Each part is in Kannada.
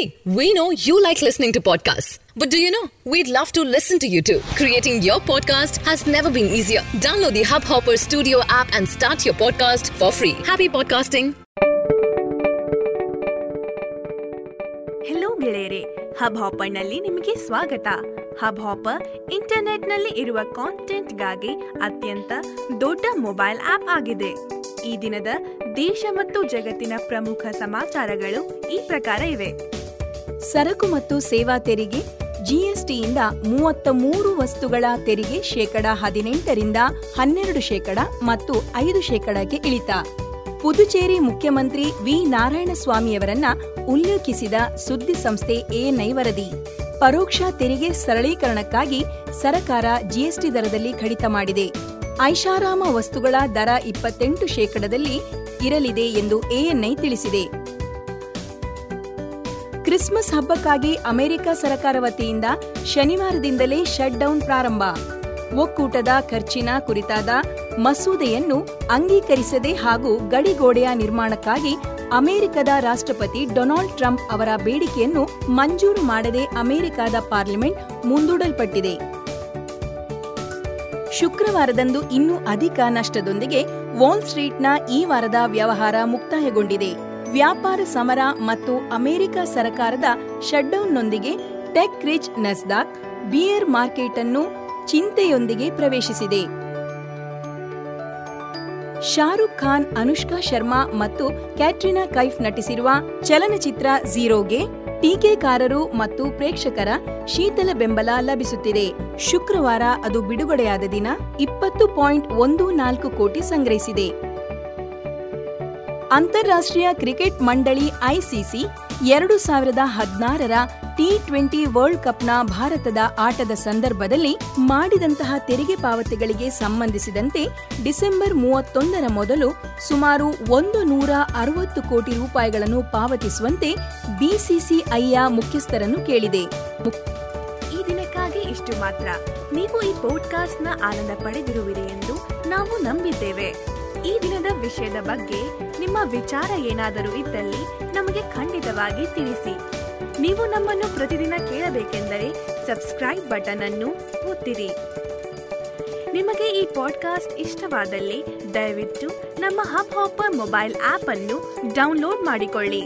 Hey, we know you like listening to podcasts. But do you know? We'd love to listen to you too. Creating your podcast has never been easier. Download the Hubhopper Studio app and start your podcast for free. Happy podcasting. Hello ಗೆಳೆಯರೆ ಹಬ್ ಹಾಪರ್ನಲ್ಲಿ ನಿಮಗೆ ಸ್ವಾಗತ ಹಬ್ ಹಾಪರ್ ಇಂಟರ್ನೆಟ್ನಲ್ಲಿ ಇರುವ ಕಾಂಟೆಂಟ್ಗಾಗಿ ಅತ್ಯಂತ ದೊಡ್ಡ ಮೊಬೈಲ್ ಆಪ್ ಆಗಿದೆ ಈ ದಿನದ ದೇಶ ಮತ್ತು ಜಗತ್ತಿನ ಪ್ರಮುಖ ಸಮಾಚಾರಗಳು ಈ ಪ್ರಕಾರ ಇವೆ ಸರಕು ಮತ್ತು ಸೇವಾ ತೆರಿಗೆ, ಜಿಎಸ್ಟಿಯಿಂದ ಮೂವತ್ತ ಮೂರು ವಸ್ತುಗಳ ತೆರಿಗೆ ಶೇಕಡ ಹದಿನೆಂಟರಿಂದ ಹನ್ನೆರಡು ಶೇಕಡ ಮತ್ತು ಐದು ಶೇಕಡಕ್ಕೆ ಇಳಿತ. ಪುದುಚೇರಿ ಮುಖ್ಯಮಂತ್ರಿ ವಿ. ನಾರಾಯಣಸ್ವಾಮಿಯವರನ್ನ ಉಲ್ಲೇಖಿಸಿದ ಸುದ್ದಿ ಸಂಸ್ಥೆ ಎಎನ್ಐ ವರದಿ. ಪರೋಕ್ಷ ತೆರಿಗೆ ಸರಳೀಕರಣಕ್ಕಾಗಿ ಸರಕಾರ ಜಿಎಸ್ಟಿ ದರದಲ್ಲಿ ಕಡಿತ ಮಾಡಿದೆ. ಐಷಾರಾಮ ವಸ್ತುಗಳ ದರ ಇಪ್ಪತ್ತೆಂಟು ಶೇಕಡದಲ್ಲಿ ಇರಲಿದೆ ಎಂದು ಎಎನ್ಐ ತಿಳಿಸಿದೆ. ಕ್ರಿಸ್ಮಸ್ ಹಬ್ಬಕ್ಕಾಗಿ ಅಮೆರಿಕ ಸರಕಾರ ವತಿಯಿಂದ ಶನಿವಾರದಿಂದಲೇ ಶಟ್ ಡೌನ್ ಪ್ರಾರಂಭ. ಒಕ್ಕೂಟದ ಖರ್ಚಿನ ಕುರಿತಾದ ಮಸೂದೆಯನ್ನು ಅಂಗೀಕರಿಸದೆ ಹಾಗೂ ಗಡಿಗೋಡೆಯ ನಿರ್ಮಾಣಕ್ಕಾಗಿ ಅಮೆರಿಕದ ರಾಷ್ಟ್ರಪತಿ ಡೊನಾಲ್ಡ್ ಟ್ರಂಪ್ ಅವರ ಬೇಡಿಕೆಯನ್ನು ಮಂಜೂರು ಮಾಡದೆ ಅಮೆರಿಕದ ಪಾರ್ಲಿಮೆಂಟ್ ಮುಂದೂಡಲ್ಪಟ್ಟಿದೆ. ಶುಕ್ರವಾರದಂದು ಇನ್ನೂ ಅಧಿಕ ನಷ್ಟದೊಂದಿಗೆ ವಾಲ್ ಸ್ಟ್ರೀಟ್ನ ಈ ವಾರದ ವ್ಯವಹಾರ ಮುಕ್ತಾಯಗೊಂಡಿದೆ. ವ್ಯಾಪಾರ ಸಮರ ಮತ್ತು ಅಮೆರಿಕ ಸರ್ಕಾರದ ಶಟ್ಡೌನ್ನೊಂದಿಗೆ tech rich Nasdaq bear market ಅನ್ನು ಚಿಂತೆಯೊಂದಿಗೆ ಪ್ರವೇಶಿಸಿದೆ. ಶಾರುಖ್ ಖಾನ್, ಅನುಷ್ಕಾ ಶರ್ಮಾ ಮತ್ತು ಕ್ಯಾಟ್ರಿನಾ ಕೈಫ್ ನಟಿಸಿರುವ ಚಲನಚಿತ್ರ ಝೀರೋಗೆ ಟೀಕೆಕಾರರು ಮತ್ತು ಪ್ರೇಕ್ಷಕರ ಶೀತಲ ಬೆಂಬಲ ಲಭಿಸುತ್ತಿದೆ. ಶುಕ್ರವಾರ ಅದು ಬಿಡುಗಡೆಯಾದ ದಿನ ಇಪ್ಪತ್ತು ಪಾಯಿಂಟ್ ಒಂದು ನಾಲ್ಕು ಕೋಟಿ ಸಂಗ್ರಹಿಸಿದೆ. ಅಂತಾರಾಷ್ಟ್ರೀಯ ಕ್ರಿಕೆಟ್ ಮಂಡಳಿ ಐಸಿಸಿ ಎರಡು ಸಾವಿರದ ಹದಿನಾರರ ಟಿ ಟ್ವೆಂಟಿ ವರ್ಲ್ಡ್ ಕಪ್ನ ಭಾರತದ ಆಟದ ಸಂದರ್ಭದಲ್ಲಿ ಮಾಡಿದಂತಹ ತೆರಿಗೆ ಪಾವತಿಗಳಿಗೆ ಸಂಬಂಧಿಸಿದಂತೆ ಡಿಸೆಂಬರ್ ಮೂವತ್ತೊಂದರ ಮೊದಲು ಸುಮಾರು ಒಂದು ನೂರ ಅರವತ್ತು ಕೋಟಿ ರೂಪಾಯಿಗಳನ್ನು ಪಾವತಿಸುವಂತೆ ಬಿಸಿಸಿಐಯ ಮುಖ್ಯಸ್ಥರನ್ನು ಕೇಳಿದೆ. ಈ ದಿನಕ್ಕಾಗಿ ಇಷ್ಟು ಮಾತ್ರ. ನೀವು ಈ ನ ಆನಂದ ಪಡೆದಿರುವಿರಿ ಎಂದು ನಾವು ನಂಬಿದ್ದೇವೆ. ಈ ದಿನದ ವಿಷಯದ ಬಗ್ಗೆ ನಿಮ್ಮ ವಿಚಾರ ಏನಾದರೂ ಇದ್ದಲ್ಲಿ ನಮಗೆ ಖಂಡಿತವಾಗಿ ತಿಳಿಸಿ. ನೀವು ನಮ್ಮನ್ನು ಪ್ರತಿದಿನ ಕೇಳಬೇಕೆಂದರೆ ಸಬ್ಸ್ಕ್ರೈಬ್ ಬಟನ್ ಅನ್ನು ಒತ್ತಿರಿ. ನಿಮಗೆ ಈ ಪಾಡ್ಕಾಸ್ಟ್ ಇಷ್ಟವಾದಲ್ಲಿ ದಯವಿಟ್ಟು ನಮ್ಮ ಹಬ್ ಹಾಪರ್ ಮೊಬೈಲ್ ಆಪ್ ಅನ್ನು ಡೌನ್ಲೋಡ್ ಮಾಡಿಕೊಳ್ಳಿ.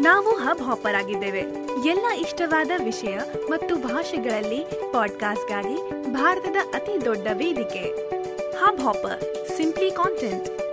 ನಾವು ಹಬ್ ಹಾಪರ್ ಆಗಿದ್ದೇವೆ ಎಲ್ಲ ಇಷ್ಟವಾದ ವಿಷಯ ಮತ್ತು ಭಾಷೆಗಳಲ್ಲಿ ಪಾಡ್ಕಾಸ್ಟ್ಗಾಗಿ ಭಾರತದ ಅತಿ ದೊಡ್ಡ ವೇದಿಕೆ. Hub hopper simply content